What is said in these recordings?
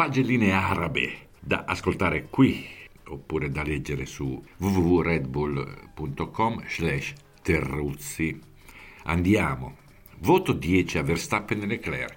pagelline arabe da ascoltare qui oppure da leggere su www.redbull.com slash terruzzi. Andiamo. Voto 10 a Verstappen e Leclerc.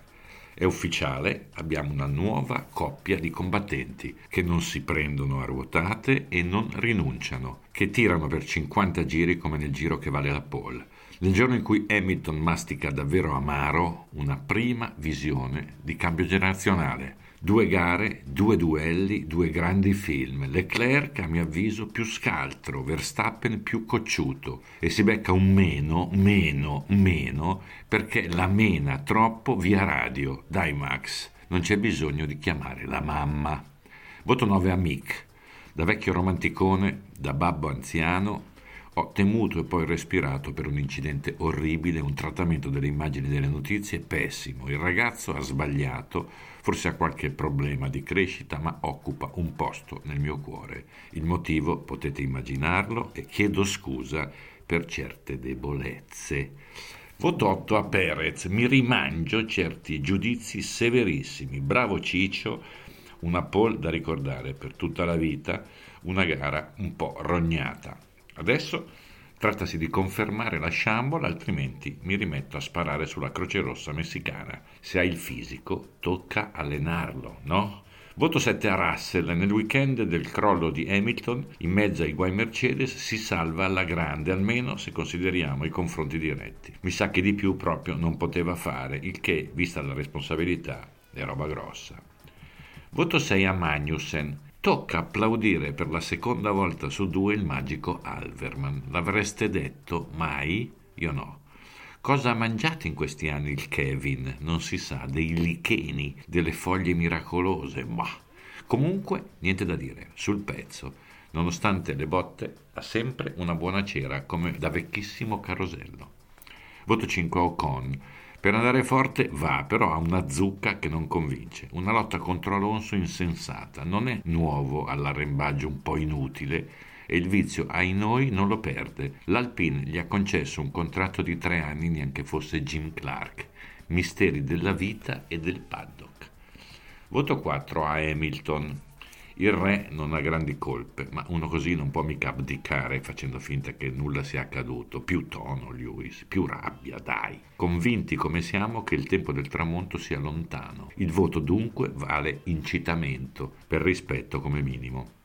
È ufficiale, abbiamo una nuova coppia di combattenti che non si prendono a ruotate e non rinunciano, che tirano per 50 giri come nel giro che vale la pole. Nel giorno in cui Hamilton mastica davvero amaro una prima visione di cambio generazionale. Due gare, due duelli, due grandi film. Leclerc, a mio avviso, più scaltro, Verstappen più cocciuto e si becca un meno, meno, meno perché la mena troppo via radio. Dai Max, non c'è bisogno di chiamare la mamma. Voto 9 a Mick. Da vecchio romanticone, da babbo anziano, ho temuto e poi respirato per un incidente orribile, un trattamento delle immagini delle notizie pessimo. Il ragazzo ha sbagliato, forse ha qualche problema di crescita, ma occupa un posto nel mio cuore. Il motivo potete immaginarlo e chiedo scusa per certe debolezze. Voto 8 a Perez, mi rimangio certi giudizi severissimi. Bravo Ciccio, una pole da ricordare per tutta la vita, una gara un po' rognata. Adesso trattasi di confermare la sciambola, altrimenti mi rimetto a sparare sulla Croce Rossa messicana. Se hai il fisico, tocca allenarlo, no? Voto 7 a Russell. Nel weekend del crollo di Hamilton, in mezzo ai guai Mercedes, si salva alla grande, almeno se consideriamo i confronti diretti. Mi sa che di più proprio non poteva fare, il che, vista la responsabilità, è roba grossa. Voto 6 a Magnussen. Tocca applaudire per la seconda volta su due il magico Alverman. L'avreste detto mai? Io no. Cosa ha mangiato in questi anni il Kevin? Non si sa, dei licheni, delle foglie miracolose, ma comunque niente da dire, sul pezzo. Nonostante le botte, ha sempre una buona cera, come da vecchissimo carosello. Voto 5 a Ocon. Per andare forte va, però ha una zucca che non convince. Una lotta contro Alonso insensata. Non è nuovo all'arrembaggio un po' inutile e il vizio ai noi non lo perde. L'Alpine gli ha concesso un contratto di tre anni, neanche fosse Jim Clark. Misteri della vita e del paddock. Voto 4 a Hamilton. Il re non ha grandi colpe, ma uno così non può mica abdicare facendo finta che nulla sia accaduto. Più tono, Lewis, più rabbia, dai. Convinti come siamo che il tempo del tramonto sia lontano. Il voto dunque vale incitamento, per rispetto come minimo.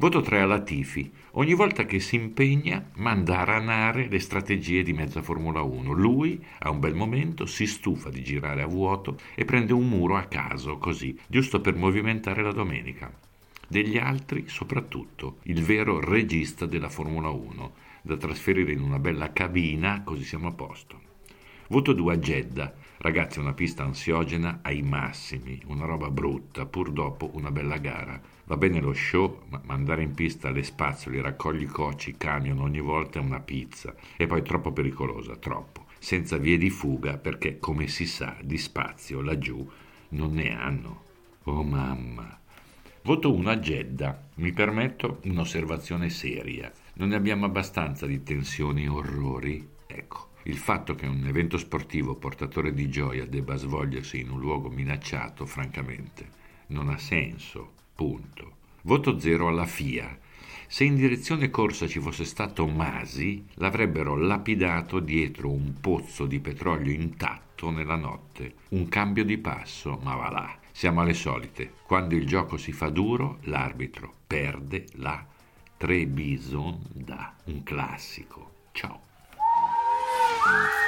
Voto 3 alla Tifi. Ogni volta che si impegna manda a ranare le strategie di mezza Formula 1. Lui, a un bel momento, si stufa di girare a vuoto e prende un muro a caso, così, giusto per movimentare la domenica. Degli altri, soprattutto, il vero regista della Formula 1, da trasferire in una bella cabina, così siamo a posto. Voto 2 a Jeddah. Ragazzi, una pista ansiogena ai massimi, una roba brutta, pur dopo una bella gara. Va bene lo show, ma andare in pista alle spazzoli, raccogli coci, camion ogni volta è una pizza. E poi troppo pericolosa, troppo. Senza vie di fuga, perché, come si sa, di spazio laggiù non ne hanno. Oh mamma. Voto 1 a Jeddah. Mi permetto un'osservazione seria. Non ne abbiamo abbastanza di tensioni e orrori? Ecco. Il fatto che un evento sportivo portatore di gioia debba svolgersi in un luogo minacciato, francamente, non ha senso. Punto. Voto zero alla FIA. Se in direzione corsa ci fosse stato Masi, l'avrebbero lapidato dietro un pozzo di petrolio intatto nella notte. Un cambio di passo, ma va là. Siamo alle solite. Quando il gioco si fa duro, l'arbitro perde la Trebisonda. Un classico. Ciao. Woo!